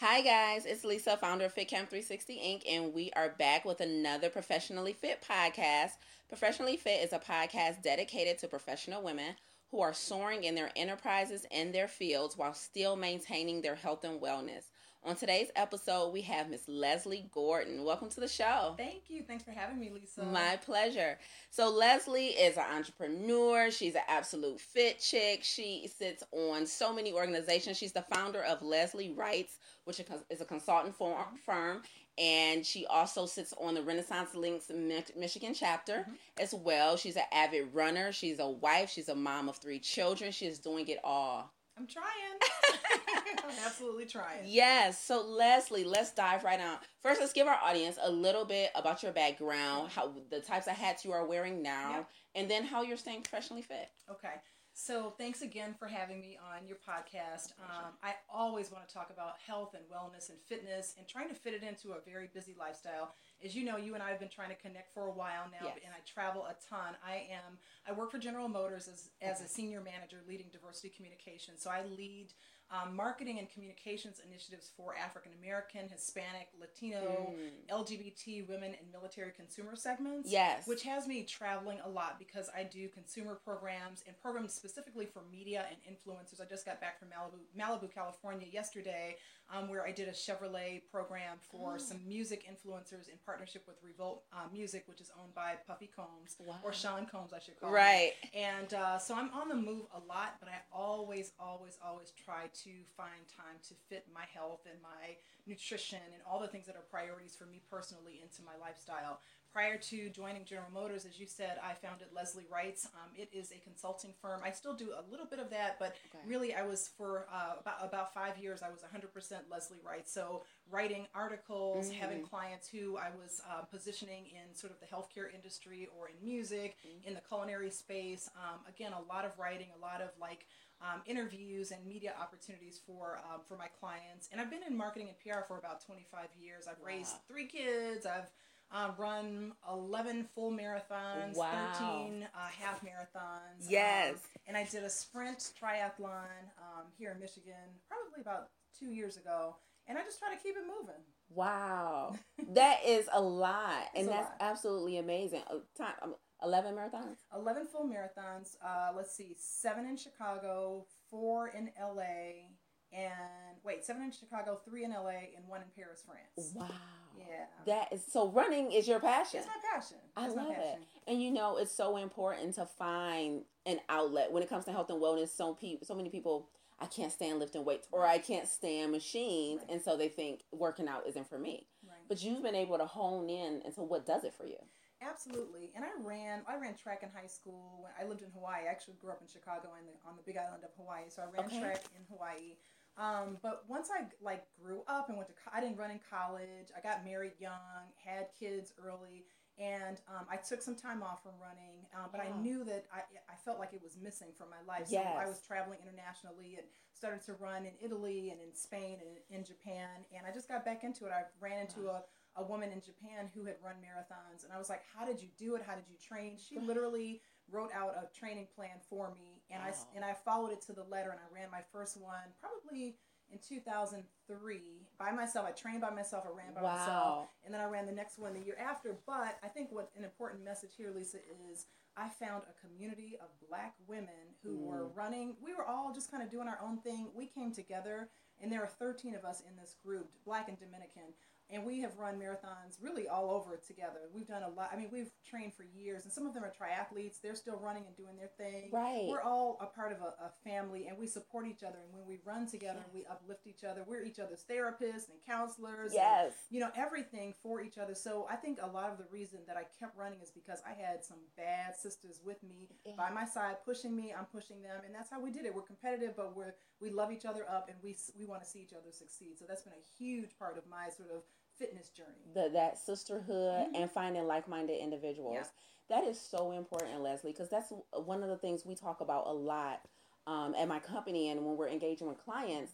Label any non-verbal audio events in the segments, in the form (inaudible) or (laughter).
Hi guys, it's Lisa, founder of FitCamp 360 Inc., and we are back with another Professionally Fit podcast. Professionally Fit is a podcast dedicated to professional women who are soaring in their enterprises and their fields while still maintaining their health and wellness. On today's episode, we have Miss Leslie Gordon. Welcome to the show. Thank you. Thanks for having me, Lisa. My pleasure. So, Leslie is an entrepreneur. She's an absolute fit chick. She sits on so many organizations. She's the founder of Leslie Writes, which is a consultant firm. And she also sits on the Renaissance Links Michigan chapter mm-hmm. as well. She's an avid runner. She's a wife. She's a mom of three children. She is doing it all. I'm trying. (laughs) I'm absolutely trying. Yes. So Leslie, let's dive right on. First, let's give our audience a little bit about your background, how the types of hats you are wearing now, yep. and then how you're staying professionally fit. Okay. So thanks again for having me on your podcast. Um, I always want to talk about health and wellness and fitness and trying to fit it into a very busy lifestyle. As you know, you and I have been trying to connect for a while now, yes. and I travel a ton. I am I work for General Motors as as okay. a senior manager leading diversity communication. So I lead um, marketing and communications initiatives for African American, Hispanic, Latino, mm. LGBT women, and military consumer segments. Yes. Which has me traveling a lot because I do consumer programs and programs specifically for media and influencers. I just got back from Malibu, Malibu, California yesterday, um, where I did a Chevrolet program for oh. some music influencers in partnership with Revolt uh, Music, which is owned by Puffy Combs, wow. or Sean Combs, I should call right. him. Right. And uh, so I'm on the move a lot, but I always, always, always try to to find time to fit my health and my nutrition and all the things that are priorities for me personally into my lifestyle. Prior to joining General Motors, as you said, I founded Leslie Writes. Um, it is a consulting firm. I still do a little bit of that, but okay. really, I was for uh, about about five years. I was 100% Leslie Writes. So writing articles, mm-hmm. having clients who I was uh, positioning in sort of the healthcare industry or in music, mm-hmm. in the culinary space. Um, again, a lot of writing, a lot of like um, interviews and media opportunities for um, for my clients. And I've been in marketing and PR for about 25 years. I've wow. raised three kids. I've um, run 11 full marathons, wow. 13 uh, half marathons. Yes. Um, and I did a sprint triathlon um, here in Michigan probably about two years ago. And I just try to keep it moving. Wow. (laughs) that is a lot. and that's lot. absolutely amazing. Uh, time, um, 11 marathons? 11 full marathons. Uh, let's see, seven in Chicago, four in LA, and wait, seven in Chicago, three in LA, and one in Paris, France. Wow. Yeah. That is so running is your passion. It's my passion. I it's love it. And you know, it's so important to find an outlet when it comes to health and wellness. So people so many people I can't stand lifting weights or I can't stand machines right. and so they think working out isn't for me. Right. But you've been able to hone in into what does it for you. Absolutely. And I ran I ran track in high school. when I lived in Hawaii. I actually grew up in Chicago and on the big island of Hawaii. So I ran okay. track in Hawaii. Um, but once I like grew up and went to I didn't run in college. I got married young, had kids early, and um, I took some time off from running. Um, but I knew that I, I felt like it was missing from my life. So. I was traveling internationally and started to run in Italy and in Spain and in Japan. And I just got back into it. I ran into wow. a a woman in Japan who had run marathons, and I was like, "How did you do it? How did you train?" She literally wrote out a training plan for me, and wow. I and I followed it to the letter, and I ran my first one probably in 2003 by myself. I trained by myself. I ran by wow. myself, and then I ran the next one the year after. But I think what an important message here, Lisa, is I found a community of Black women who mm. were running. We were all just kind of doing our own thing. We came together, and there are 13 of us in this group, Black and Dominican and we have run marathons really all over together. We've done a lot. I mean, we've trained for years, and some of them are triathletes. They're still running and doing their thing. Right. We're all a part of a, a family, and we support each other. And when we run together, yes. we uplift each other. We're each other's therapists and counselors. Yes. And, you know everything for each other. So I think a lot of the reason that I kept running is because I had some bad sisters with me yeah. by my side, pushing me. I'm pushing them, and that's how we did it. We're competitive, but we're we love each other up, and we we want to see each other succeed. So that's been a huge part of my sort of fitness journey. The, that sisterhood mm-hmm. and finding like minded individuals. Yeah. That is so important, Leslie, because that's one of the things we talk about a lot um, at my company and when we're engaging with clients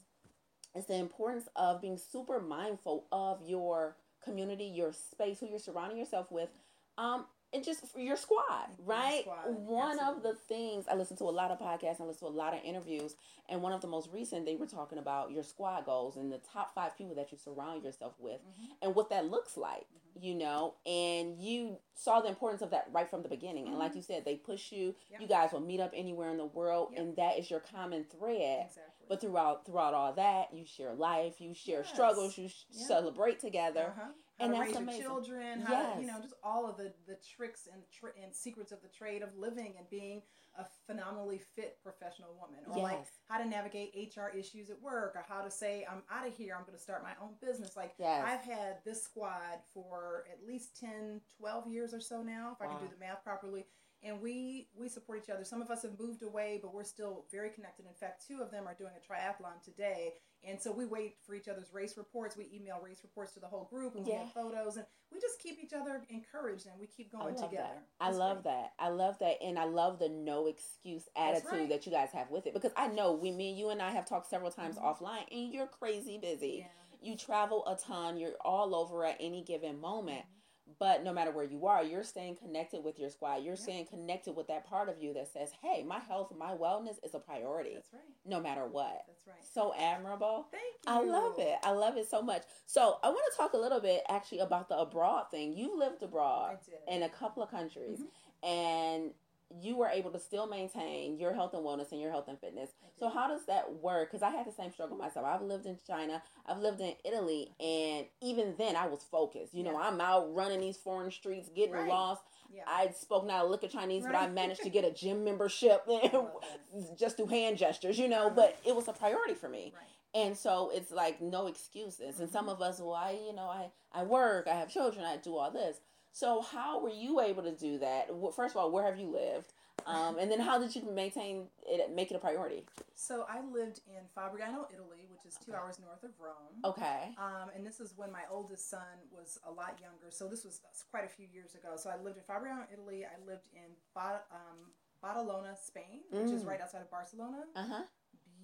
is the importance of being super mindful of your community, your space, who you're surrounding yourself with. Um, and just for your squad, right? squad, One of the things I listen to a lot of podcasts, I listen to a lot of interviews, and one of the most recent they were talking about your squad goals and the top five people that you surround yourself with, Mhm. and what that looks like, you know. And you saw the importance of that right from the beginning, and like Mhm. you said, they push you. Yep. You guys will meet up anywhere in the world, Yep. and that is your common thread. Exactly. But throughout throughout all that, you share life, you share Yes. struggles, you celebrate together. Uh-huh. And how to that's raise amazing. your children, how to, you know, just all of the the tricks and tr- and secrets of the trade of living and being a phenomenally fit professional woman, or like how to navigate HR issues at work, or how to say I'm out of here, I'm going to start my own business. Like Yes. I've had this squad for at least 10, 12 years or so now, if I can do the math properly. And we we support each other. Some of us have moved away, but we're still very connected. In fact, two of them are doing a triathlon today, and so we wait for each other's race reports. We email race reports to the whole group, and we Yeah. have photos, and we just keep each other encouraged, and we keep I going love together. I love great. that. I love that, and I love the no excuse attitude right. that you guys have with it because I know we, me, you, and I have talked several times Mhm. offline, and you're crazy busy. Yeah. You travel a ton. You're all over at any given moment. Mm-hmm. But no matter where you are, you're staying connected with your squad. You're Yeah. staying connected with that part of you that says, "Hey, my health, my wellness is a priority, That's right. no matter what." That's right. So admirable. Thank you. I love it. I love it so much. So I want to talk a little bit actually about the abroad thing. You lived abroad in a couple of countries, Mhm. and you were able to still maintain your health and wellness and your health and fitness. So how does that work? Because I had the same struggle myself. I've lived in China, I've lived in Italy, and even then I was focused. You know, Yeah. I'm out running these foreign streets, getting Right. lost. yeah. I spoke not a lick of Chinese, but I managed to get a (laughs) gym membership (laughs) just through hand gestures, you know. But it was a priority for me. right. And so it's like no excuses. And some Mhm. of us, well, I, you know, I, I work, I have children, I do all this. So how were you able to do that? First of all, where have you lived? Um, and then how did you maintain it, make it a priority? So I lived in Fabriano, Italy, which is two Okay. hours north of Rome. Okay. Um, and this is when my oldest son was a lot younger. So this was quite a few years ago. So I lived in Fabriano, Italy. I lived in ba- um, Badalona, Spain, which is Mm. right outside of Barcelona. Uh huh.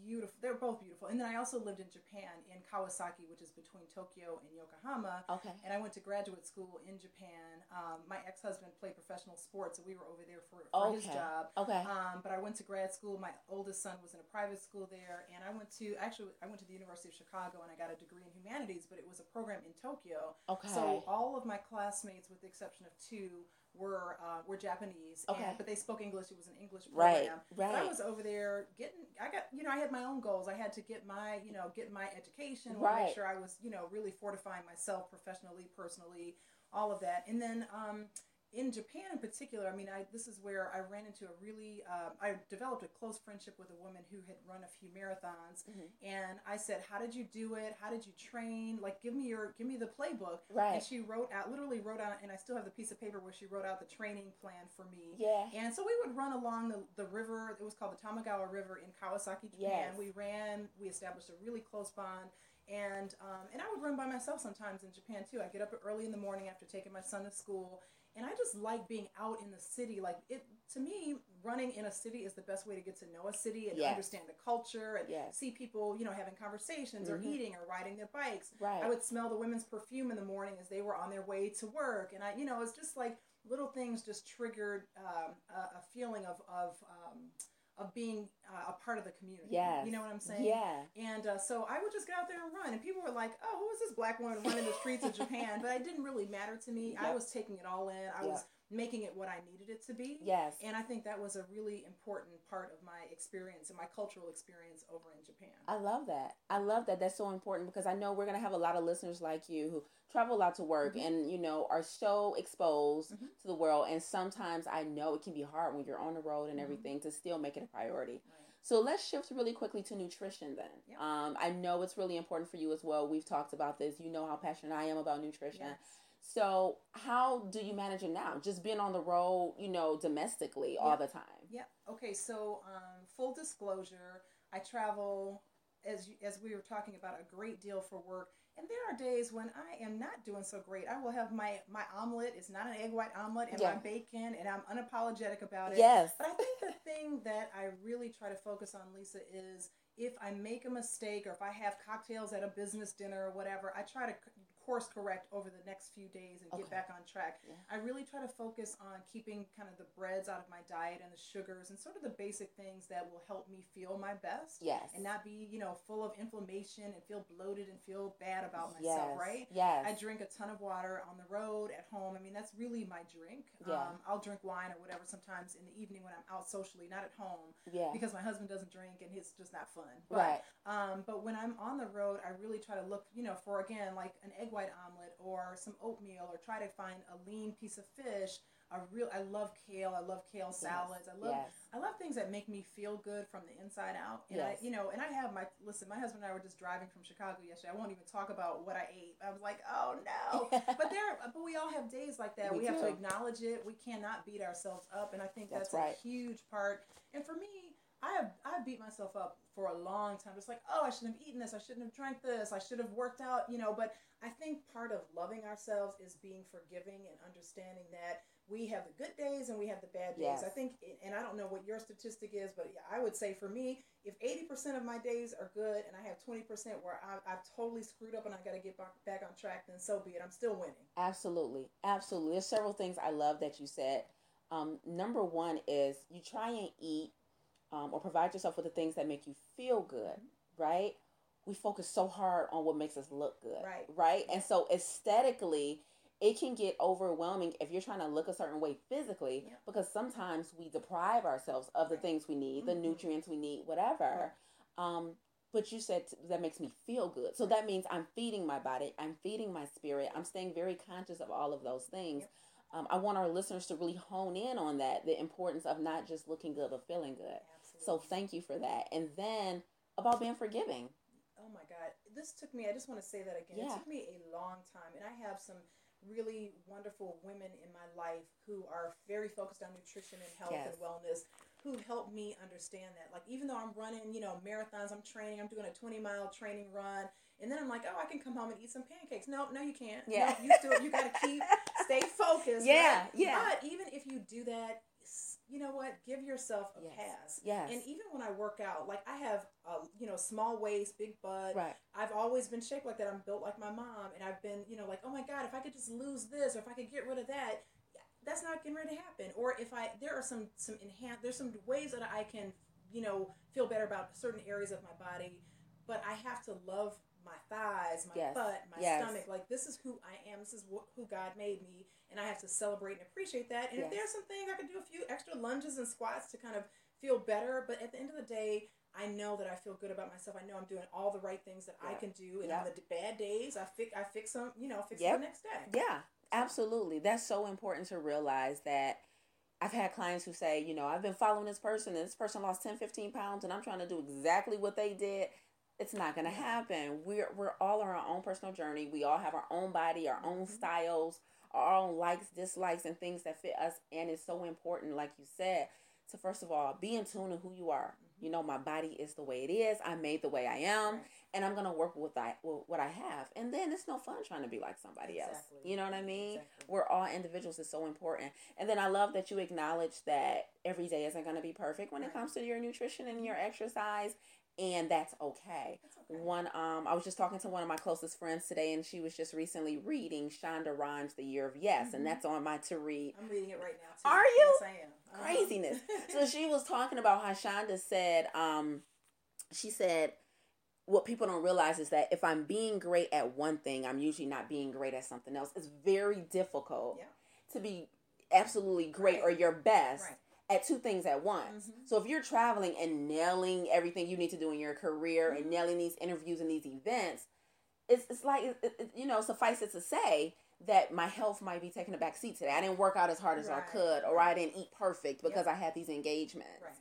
Beautiful. They're both beautiful. And then I also lived in Japan, in Kawasaki, which is between Tokyo and Yokohama. Okay. And I went to graduate school in Japan. Um, my ex husband played professional sports, so we were over there for, for his job. Okay. Um, but I went to grad school. My oldest son was in a private school there, and I went to actually I went to the University of Chicago and I got a degree in humanities. But it was a program in Tokyo, Okay. so all of my classmates, with the exception of two, were uh, were Japanese. Okay. And, but they spoke English. It was an English right. program. But I was over there getting. I got you know I had my own goals. I had to get my you know get my education. Right. Make sure I was you know really fortifying myself professionally, personally, all of that. And then um, in Japan in particular, I mean, I this is where I ran into a really. Uh, I developed a close friendship with a woman who had run a few marathons, Mhm. and I said, "How did you do it? How did you train? Like, give me your give me the playbook." Right. And she wrote out, literally wrote out, and I still have the piece of paper where she wrote out the training plan for me. Yeah. And so we would run along the, the river. It was called the Tamagawa River in Kawasaki, Japan. Yes. We ran. We established a really close bond. And um, and I would run by myself sometimes in Japan too. I get up early in the morning after taking my son to school, and I just like being out in the city. Like it to me, running in a city is the best way to get to know a city and Yes. understand the culture and Yes. see people, you know, having conversations or Mhm. eating or riding their bikes. Right. I would smell the women's perfume in the morning as they were on their way to work, and I, you know, it's just like little things just triggered um, a, a feeling of of um, of being uh, a part of the community. Yes. you know what I'm saying? Yeah. And uh, so I would just get out there and run, and people were like, "Oh, who is this black woman running the streets of Japan?" But it didn't really matter to me. I was taking it all in. I Yep. was making it what I needed it to be. Yes. And I think that was a really important part of my experience and my cultural experience over in Japan. I love that. I love that. That's so important because I know we're going to have a lot of listeners like you who travel a lot to work Mhm. and, you know, are so exposed Mhm. to the world. And sometimes I know it can be hard when you're on the road and Mhm. everything to still make it a priority. Right. So let's shift really quickly to nutrition then. Yep. Um, I know it's really important for you as well. We've talked about this. You know how passionate I am about nutrition. Yes. So how do you manage it now? Just being on the road, you know, domestically all the time. Yep. Okay. So, um, full disclosure, I travel as as we were talking about a great deal for work, and there are days when I am not doing so great. I will have my my omelet. It's not an egg white omelet, and Yeah. my bacon, and I'm unapologetic about it. Yes. But I think the thing that I really try to focus on, Lisa, is if I make a mistake or if I have cocktails at a business dinner or whatever, I try to course correct over the next few days and get back on track. Yeah. I really try to focus on keeping kind of the breads out of my diet and the sugars and sort of the basic things that will help me feel my best Yes. and not be, you know, full of inflammation and feel bloated and feel bad about myself, yes. right? Yes. I drink a ton of water on the road, at home. I mean, that's really my drink. Yeah. Um, I'll drink wine or whatever sometimes in the evening when I'm out socially, not at home, yeah. because my husband doesn't drink and it's just not fun. But, right. Um, but when I'm on the road, I really try to look, you know, for again like an egg white omelet or some oatmeal, or try to find a lean piece of fish. A real, I love kale. I love kale salads. I love Yes. I love things that make me feel good from the inside out. And Yes. I, you know, and I have my listen. My husband and I were just driving from Chicago yesterday. I won't even talk about what I ate. I was like, oh no. (laughs) but there, but we all have days like that. We We, have to acknowledge it. We cannot beat ourselves up, and I think That's that's, right. a huge part. And for me, I have I beat myself up for a long time. It's like, oh, I shouldn't have eaten this. I shouldn't have drank this. I should have worked out. You know, but I think part of loving ourselves is being forgiving and understanding that we have the good days and we have the bad days. Yes. I think, and I don't know what your statistic is, but I would say for me, if 80% of my days are good and I have 20% where I, I've totally screwed up and I got to get back, back on track, then so be it. I'm still winning. Absolutely. Absolutely. There's several things I love that you said. Um, number one is you try and eat um, or provide yourself with the things that make you feel good, right? We focus so hard on what makes us look good, Right. Right. And so aesthetically, it can get overwhelming if you're trying to look a certain way physically Yeah. because sometimes we deprive ourselves of the Right. things we need, the Mhm. nutrients we need, whatever. Um, but you said t- that makes me feel good. So that means I'm feeding my body, I'm feeding my spirit, I'm staying very conscious of all of those things. Yep. Um, I want our listeners to really hone in on that the importance of not just looking good but feeling good. Absolutely. So thank you for that. And then about being forgiving. Oh my God. This took me, I just want to say that again. Yeah. It took me a long time. And I have some really wonderful women in my life who are very focused on nutrition and health Yes. and wellness who help me understand that. Like, even though I'm running, you know, marathons, I'm training, I'm doing a 20 mile training run. And then I'm like, oh, I can come home and eat some pancakes. No, no, you can't. No, Yeah. you still, you got to keep, stay (laughs) focused. Yeah, right? yeah. But even if you do that, you know what? Give yourself a Yes. pass. Yes. And even when I work out, like I have, uh, you know, small waist, big butt. Right. I've always been shaped like that. I'm built like my mom, and I've been, you know, like, oh my god, if I could just lose this, or if I could get rid of that, that's not getting ready to happen. Or if I, there are some some enhance, there's some ways that I can, you know, feel better about certain areas of my body, but I have to love my thighs, my Yes. butt, my Yes. stomach. Like this is who I am. This is wh- who God made me, and I have to celebrate and appreciate that. And Yes. if there's some things I could do a few extra lunges and squats to kind of feel better, but at the end of the day. I know that I feel good about myself. I know I'm doing all the right things that I can do, and Yep. on the bad days, I fix I fix them. You know, fix Yep. them the next day. Yeah, absolutely. That's so important to realize that I've had clients who say, you know, I've been following this person and this person lost 10, 15 pounds and I'm trying to do exactly what they did. It's not going to happen. We're, we're all on our own personal journey. We all have our own body, our own Mhm. styles, our own likes, dislikes, and things that fit us. And it's so important, like you said, to first of all be in tune to who you are. Mm-hmm. You know, my body is the way it is. I'm made the way I am, Right. and I'm gonna work with I with what I have. And then it's no fun trying to be like somebody else. You know what I mean? Exactly. We're all individuals. It's so important. And then I love that you acknowledge that every day isn't gonna be perfect when it comes to your nutrition and your mm-hmm. exercise, and that's okay. That's okay. One, um, I was just talking to one of my closest friends today, and she was just recently reading Shonda Rhimes' "The Year of Yes," Mhm. and that's on my to read I'm reading it right now. Too. Are you? Yes, I am. Uh-huh. craziness. (laughs) so she was talking about how Shonda said, um, she said, what people don't realize is that if I'm being great at one thing, I'm usually not being great at something else. It's very difficult Yeah. to be absolutely great Right. or your best Right. At two things at once. Mhm. So if you're traveling and nailing everything you need to do in your career Mhm. and nailing these interviews and these events, it's, it's like, it, it, you know, suffice it to say that my health might be taking a back seat today. I didn't work out as hard as I could, or I didn't eat perfect because Yep. I had these engagements. Right.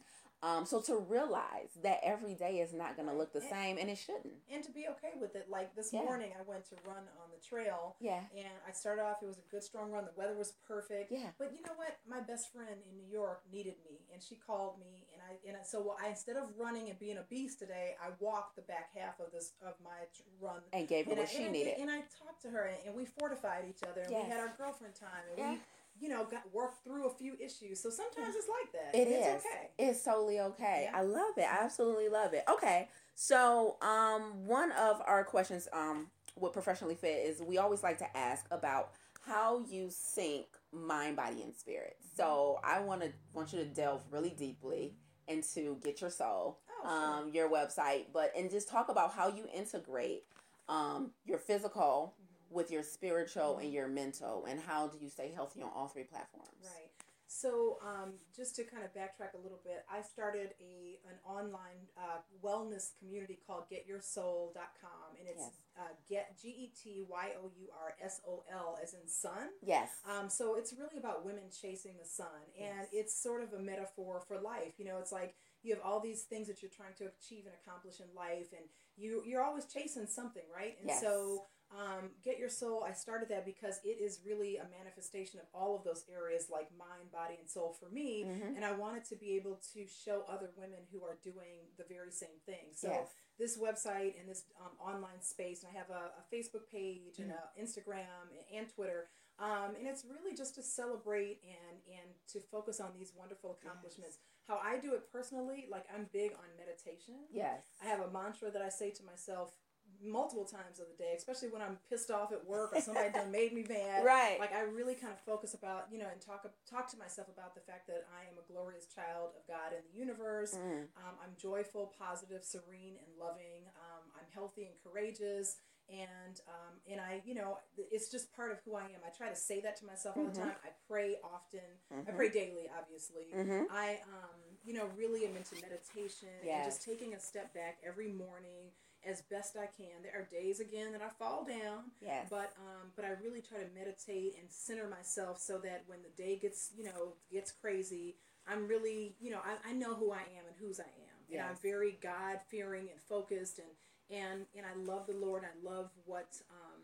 Um, so to realize that every day is not going to look the And- same, and it shouldn't. And to be okay with it. Like this Yeah. morning, I went to run on the trail, Yeah. and I started off. It was a good, strong run. The weather was perfect. Yeah. But you know what? My best friend in New York needed me, and she called me, and I and I, so I instead of running and being a beast today, I walked the back half of this of my run. And gave her And I, what she and, I, needed. and I talked to her, and, and we fortified each other, and Yes. we had our girlfriend time, and Yeah. we, you know, got worked through a few issues. So sometimes it's like that. It it's is. okay. It's totally okay. Yeah. I love it. I absolutely love it. Okay. So, um, one of our questions um with Professionally Fit is we always like to ask about how you sync mind, body, and spirit. So I want to want you to delve really deeply into Get Your Sol, Oh, sure. um, your website, but and just talk about how you integrate um, your physical Mm-hmm. With your spiritual and your mental, and how do you stay healthy on all three platforms? Right. So, um, just to kind of backtrack a little bit, I started a an online uh, wellness community called GetYourSol.com, and it's Yes. uh, get G E T Y O U R S O L as in sun. Yes. Um, so it's really about women chasing the sun, and Yes. it's sort of a metaphor for life. You know, it's like you have all these things that you're trying to achieve and accomplish in life, and you you're always chasing something, right? And Yes. so, um, get your sol. I started that because it is really a manifestation of all of those areas, like mind, body, and soul for me. Mhm. And I wanted to be able to show other women who are doing the very same thing. So yes. this website and this um, online space, and I have a, a Facebook page and a Instagram and Twitter, um, and it's really just to celebrate and and to focus on these wonderful accomplishments. How I do it personally, like I'm big on meditation. Yes. I have a mantra that I say to myself multiple times of the day, especially when I'm pissed off at work or somebody done made me mad. (laughs) Right. Like I really kind of focus about you know and talk talk to myself about the fact that I am a glorious child of God in the universe. Mm. Um, I'm joyful, positive, serene, and loving. Um, I'm healthy and courageous, and um, and I, you know, it's just part of who I am. I try to say that to myself all the Mhm. time. I pray often. I Mhm. pray daily, obviously. Mhm. I, um, you know, really am into meditation and just taking a step back every morning as best I can. There are days again that I fall down, Yes. but um, but I really try to meditate and center myself so that when the day gets you know gets crazy, I'm really you know I, I know who I am and whose I am, and I'm very God fearing and focused and and and I love the Lord. I love what um,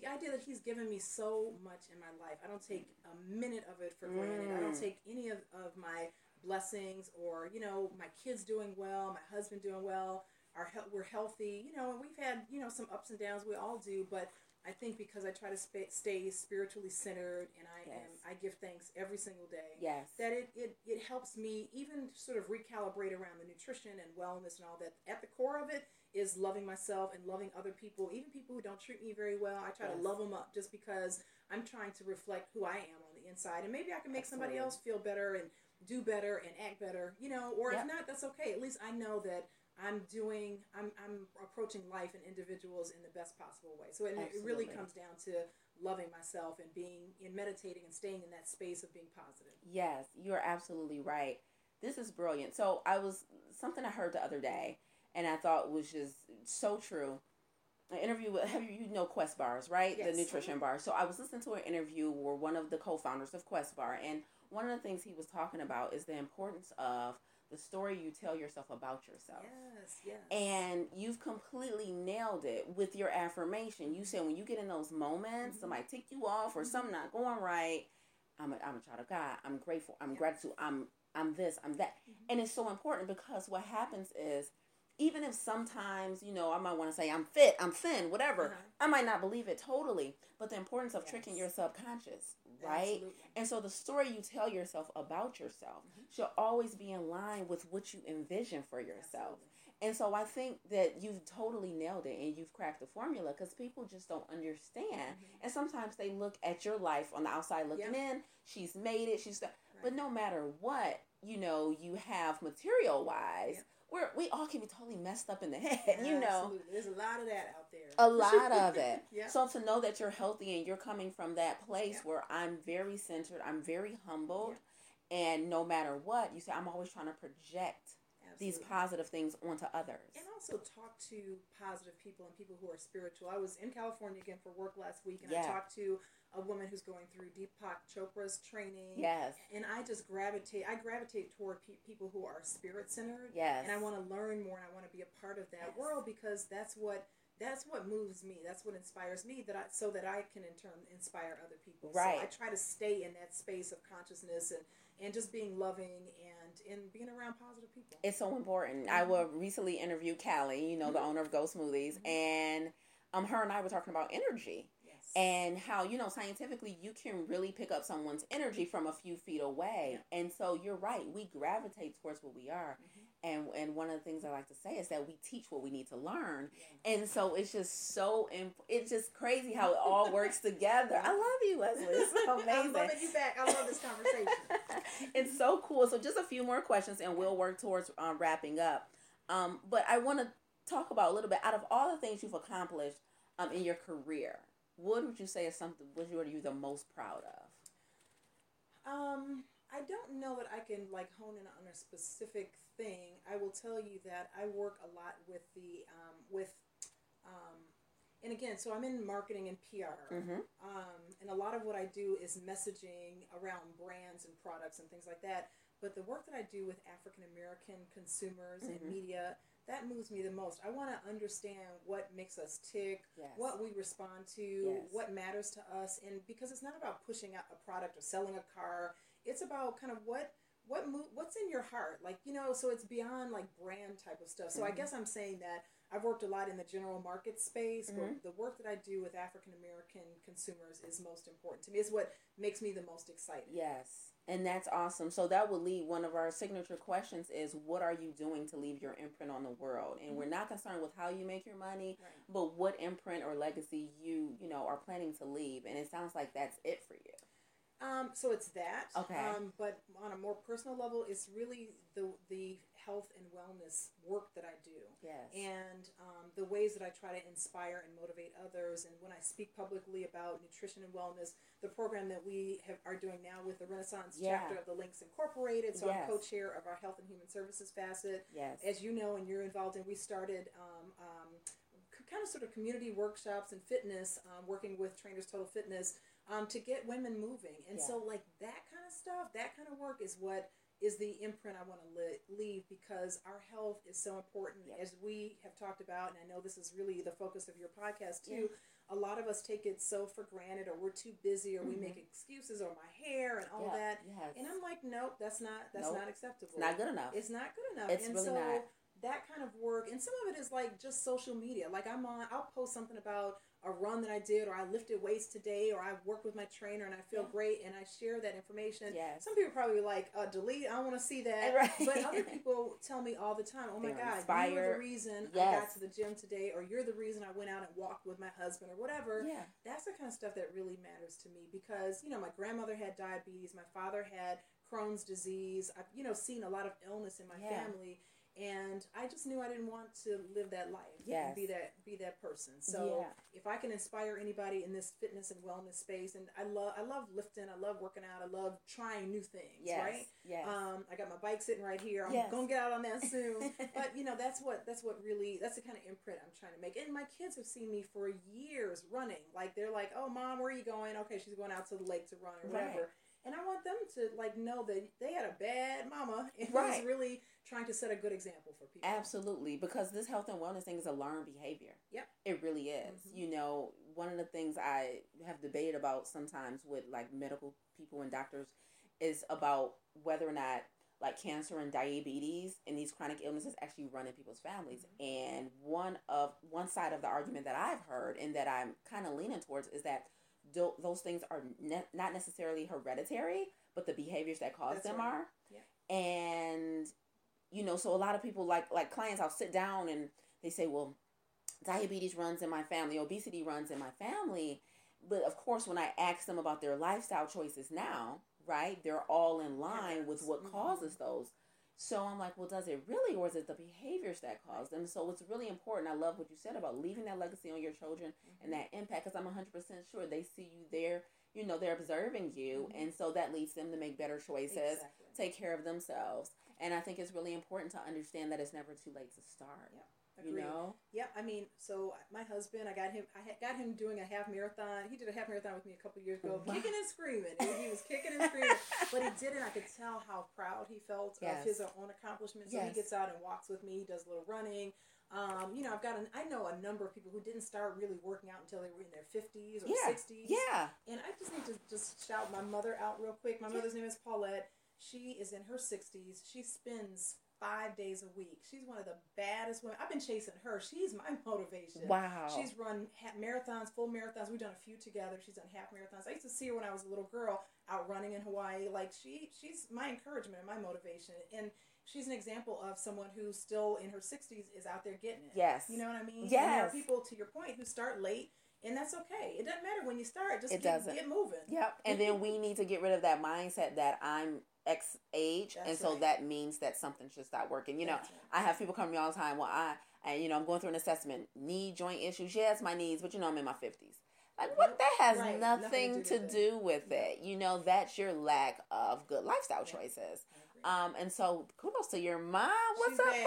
the idea that He's given me so much in my life. I don't take a minute of it for granted. I don't Mm. take any of, of my blessings or you know my kids doing well, my husband doing well. Our he- we're healthy, you know, and we've had you know some ups and downs. We all do, but I think because I try to spa stay spiritually centered and I Yes. am I give thanks every single day yes. that it, it, it helps me even sort of recalibrate around the nutrition and wellness and all that. At the core of it is loving myself and loving other people, even people who don't treat me very well. I try Yes. to love them up just because I'm trying to reflect who I am on the inside. And maybe I can make somebody else feel better and do better and act better, you know, or Yep. if not, that's okay. At least I know that I'm doing, I'm, I'm approaching life and individuals in the best possible way. So it, it really comes down to loving myself and being in meditating and staying in that space of being positive. Yes, you're absolutely right. This is brilliant. So I was something I heard the other day, and I thought was just so true. An interview with have you, you know Quest bars, right? Yes. The nutrition mm-hmm. bar. So I was listening to an interview where one of the co-founders of Quest Bar, and one of the things he was talking about is the importance of the story you tell yourself about yourself. Yes, yes. And you've completely nailed it with your affirmation. You said when you get in those moments, Mhm. somebody tick you off or Mhm. something not going right. I'm a, I'm a child of God. I'm grateful. I'm Yeah. gratitude. I'm I'm this. I'm that. Mhm. And it's so important because what happens is, even if sometimes you know I might want to say I'm fit, I'm thin, whatever. Uh-huh. I might not believe it totally, but the importance of tricking your subconscious, right? Absolutely. And so the story you tell yourself about yourself Mhm. should always be in line with what you envision for yourself. Absolutely. And so I think that you've totally nailed it and you've cracked the formula because people just don't understand. Mhm. And sometimes they look at your life on the outside looking in. She's made it. She's got, but no matter what, you know, you have material wise, Yeah. We're we all can be totally messed up in the (laughs) head, you know. Absolutely. There's a lot of that out there. A (laughs) lot of it. (laughs) yeah. So to know that you're healthy and you're coming from that place Yeah. where I'm very centered, I'm very humbled, and no matter what, you say I'm always trying to project these positive things onto others. and also talk to positive people and people who are spiritual. I was in California again for work last week, and Yeah. I talked to a woman who's going through Deepak Chopra's training. Yes. And I just gravitate. I gravitate toward pe- people who are spirit centered. Yes. And I want to learn more. and I want to be a part of that Yes. world because that's what that's what moves me. That's what inspires me. That I so that I can in turn inspire other people. Right. So I try to stay in that space of consciousness and and just being loving and and being around positive people. It's so important. I Mhm. will recently interview Callie, you know, the Mhm. owner of Go Smoothies, Mhm. and um, her and I were talking about energy yes. and how you know scientifically you can really pick up someone's energy from a few feet away. And so you're right, we gravitate towards what we are. And and one of the things I like to say is that we teach what we need to learn, and so it's just so imp- it's just crazy how it all works together. I love you, Leslie. It's so amazing. (laughs) I'm loving you back. I love this conversation. (laughs) it's so cool. So just a few more questions, and we'll work towards um, wrapping up. Um, but I want to talk about a little bit out of all the things you've accomplished um, in your career. What would you say is something? What are you the most proud of? Um, I don't know that I can like hone in on a specific thing. I will tell you that I work a lot with the um, with um, and again, so I'm in marketing and PR, Mm-hmm. um, and a lot of what I do is messaging around brands and products and things like that. But the work that I do with African American consumers Mhm. and media that moves me the most. I want to understand what makes us tick, Yes. what we respond to, Yes. what matters to us, and because it's not about pushing out a product or selling a car, it's about kind of what what mo- what's in your heart, like you know. So it's beyond like brand type of stuff. So I Mhm. guess I'm saying that I've worked a lot in the general market space, but the work that I do with African American consumers is most important to me. It's what makes me the most excited. Yes. And that's awesome. So that would lead one of our signature questions is what are you doing to leave your imprint on the world? And we're not concerned with how you make your money, Right. but what imprint or legacy you, you know, are planning to leave. And it sounds like that's it for you. Um, so it's that. Okay. Um, but on a more personal level, it's really the the health and wellness work that I do. Yes. and um, the ways that I try to inspire and motivate others. And when I speak publicly about nutrition and wellness, the program that we have, are doing now with the Renaissance Yeah. chapter of the Links Incorporated. So Yes. I'm co-chair of our Health and Human Services facet. yes. As you know, and you're involved in, we started um, um, kind of sort of community workshops and fitness, um, working with Trainers Total Fitness um, to get women moving. And Yeah. so, like that kind of stuff, that kind of work is what is the imprint I want to li- leave because our health is so important. Yep. As we have talked about, and I know this is really the focus of your podcast too. A lot of us take it so for granted, or we're too busy, or we Mhm. make excuses, or my hair and all Yeah. that. Yes. And I'm like, nope, that's not that's Nope. not acceptable. it's not good enough. It's not good enough. It's and really so not. that kind of work, and some of it is like just social media. Like I'm on, I'll post something about a run that I did, or I lifted weights today, or I worked with my trainer and I feel Yeah. great, and I share that information. Yes. Some people probably like, uh, delete. I don't want to see that. (laughs) Right. But other people tell me all the time, "Oh my They're God, you're the reason I got to the gym today, or you're the reason I went out and walked with my husband, or whatever." yeah. that's the kind of stuff that really matters to me because you know my grandmother had diabetes my father had crohn's disease i've you know seen a lot of illness in my Yeah. family and i just knew i didn't want to live that life Yes. and be that be that person so Yeah. if i can inspire anybody in this fitness and wellness space and i love i love lifting i love working out i love trying new things Yes. right Yes. um, I got my bike sitting right here. I'm Yes. gonna get out on that soon. (laughs) but you know, that's what that's what really that's the kind of imprint I'm trying to make. And my kids have seen me for years running. Like they're like, "Oh, mom, where are you going?" Okay, she's going out to the lake to run or whatever. And I want them to like know that they had a bad mama and Right. was really trying to set a good example for people. Absolutely, because this health and wellness thing is a learned behavior. Yep. It really is. Mhm. You know, one of the things I have debated about sometimes with like medical people and doctors is about whether or not like cancer and diabetes and these chronic illnesses actually run in people's families. And one of one side of the argument that I've heard and that I'm kind of leaning towards is that tho- those things are ne- not necessarily hereditary, but the behaviors that cause That's them right. are. Yeah. And you know, so a lot of people like like clients, I'll sit down and they say, well, diabetes runs in my family, obesity runs in my family. But of course, when I ask them about their lifestyle choices now, right, they're all in line with what Mhm. causes those. So I'm like, well, does it really, or is it the behaviors that cause them? So it's really important. I love what you said about leaving that legacy on your children and that impact, because I'm 100% sure they see you there. You know, they're observing you, Mhm. and so that leads them to make better choices Exactly. take care of themselves. And I think it's really important to understand that it's never too late to start. Yep. You know? Yeah, I mean, so my husband, I got him. I got him doing a half marathon. He did a half marathon with me a couple years ago, Wow. kicking and screaming. He was kicking and screaming, but he did it. I could tell how proud he felt Yes. of his own accomplishments. So he gets out and walks with me. He does a little running. Um, you know, I've got an, I know a number of people who didn't start really working out until they were in their fifties or Yeah. sixties. Yeah. And I just need to just shout my mother out real quick. My Yeah. mother's name is Paulette. She is in her 60s. She spends five days a week. She's one of the baddest women. I've been chasing her. She's my (laughs) motivation. Wow. She's run half marathons, full marathons. We've done a few together. She's done half marathons. I used to see her when I was a little girl out running in Hawaii. Like she, she's my encouragement and my motivation. And she's an example of someone who's still in her 60s is out there getting it. Yes. You know what I mean? Yes. And there are people, to your point, who start late, and that's okay. It doesn't matter when you start. Just It get, doesn't. get moving. Yep. And then we need to get rid of that mindset that I'm X age, and so right. that means that something should stop working. You know, right. I have people come to me all the time. Well, I, and you know, I'm going through an assessment. Knee joint issues. Yes, my knees, but you know, I'm in my fifties. Like, what? That has Right. nothing, Nothing to to do do with it. You know, that's your lack of good lifestyle Yep. choices. Um, and so kudos to your mom. What's She's up, bad.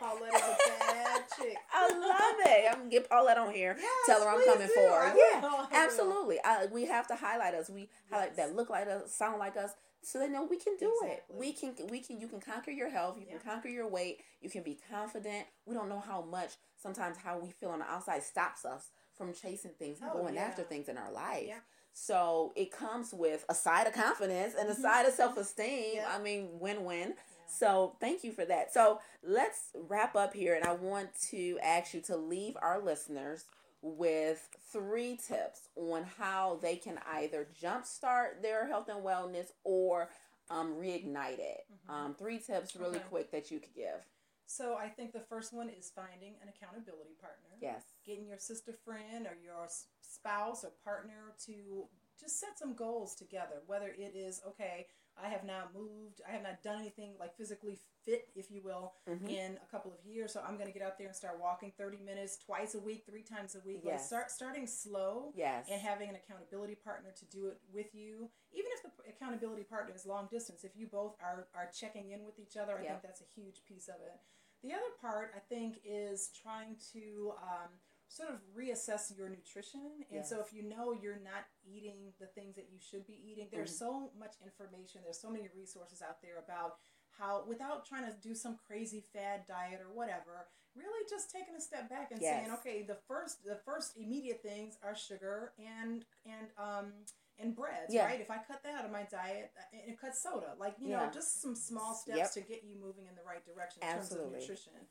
Paulette? Is a bad chick. I love it. I'm gonna get Paulette on here. Yes, Tell her I'm coming do. for her. Yeah, will. I will. absolutely. I, we have to highlight us. We highlight Yes. that look like us, sound like us, so they know we can do Exactly. it. We can. We can. You can conquer your health. You Yeah. can conquer your weight. You can be confident. We don't know how much sometimes how we feel on the outside stops us from chasing things and Oh, going yeah. after things in our life. Yeah. So it comes with a side of confidence and a Mhm. side of self esteem. Yeah. I mean, win win. So thank you for that. So let's wrap up here, and I want to ask you to leave our listeners with three tips on how they can either jumpstart their health and wellness or um, reignite it. Mhm. Um, three tips, really Okay. quick, that you could give. So I think the first one is finding an accountability partner. Yes. Getting your sister friend or your spouse or partner to just set some goals together. Whether it is okay, I have not moved, I have not done anything like physically fit, if you will, Mhm. in a couple of years. So I'm going to get out there and start walking 30 minutes twice a week, three times a week. Like Yes. start starting slow Yes. and having an accountability partner to do it with you even if the accountability partner is long distance if you both are are checking in with each other i Yeah. think that's a huge piece of it the other part i think is trying to um, sort of reassess your nutrition and so if you know you're not eating the things that you should be eating there's Mhm. so much information there's so many resources out there about how without trying to do some crazy fad diet or whatever really just taking a step back and saying okay the first the first immediate things are sugar and and um and breads Yeah. right if i cut that out of my diet uh, and it cuts soda like you know just some small steps Yep. to get you moving in the right direction in Absolutely. terms of nutrition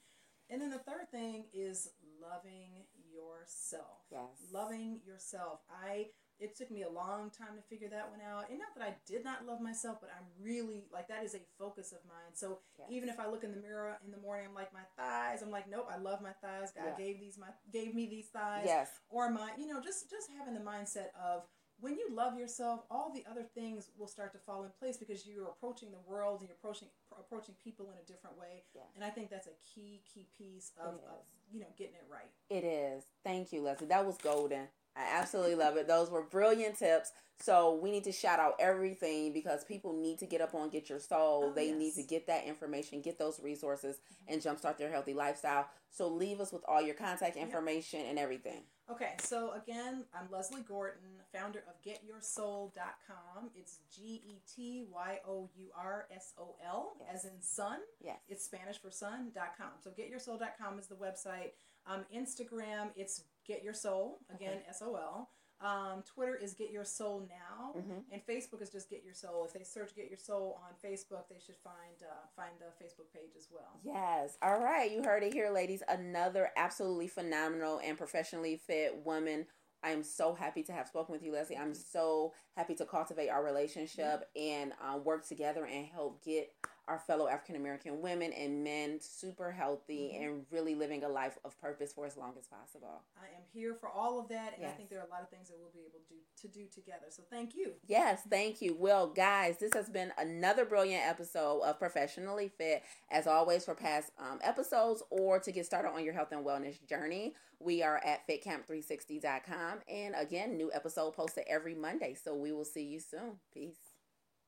and then the third thing is loving yourself Yes. loving yourself i it took me a long time to figure that one out and not that i did not love myself but i'm really like that is a focus of mine so Yes. even if i look in the mirror in the morning i'm like my thighs i'm like nope i love my thighs god Yeah. gave these my gave me these thighs Yes. or my you know just just having the mindset of when you love yourself all the other things will start to fall in place because you're approaching the world and you're approaching approaching people in a different way Yeah. and i think that's a key key piece of, of you know getting it right It is. Thank you, Leslie. That was golden. I absolutely love it. Those were brilliant tips. So we need to shout out everything because people need to get up on Get Your Sol. Oh, they need to get that information, get those resources, and jumpstart their healthy lifestyle. So leave us with all your contact information and everything. Okay, so again, I'm Leslie Gordon, founder of GetYourSol.com. It's G E T Y O U R S O L, as in sun. Yes. It's Spanish for sun.com. So GetYourSol.com is the website. Um, Instagram, it's getyoursol, again, Okay. S O L. Um, Twitter is Get Your Sol Now, Mhm. and Facebook is just Get Your Sol. If they search Get Your Sol on Facebook, they should find uh, find the Facebook page as well. Yes. All right. You heard it here, ladies. Another absolutely phenomenal and professionally fit woman. I am so happy to have spoken with you, Leslie. I'm so happy to cultivate our relationship and um, work together and help get our fellow African American women and men super healthy Mhm. and really living a life of purpose for as long as possible. I am here for all of that, and I think there are a lot of things that we'll be able to do, to do together. So thank you. Yes, thank you. Well, guys, this has been another brilliant episode of Professionally Fit. As always, for past um, episodes or to get started on your health and wellness journey, we are at fitcamp360.com. And again, new episode posted every Monday. So we will see you soon. Peace.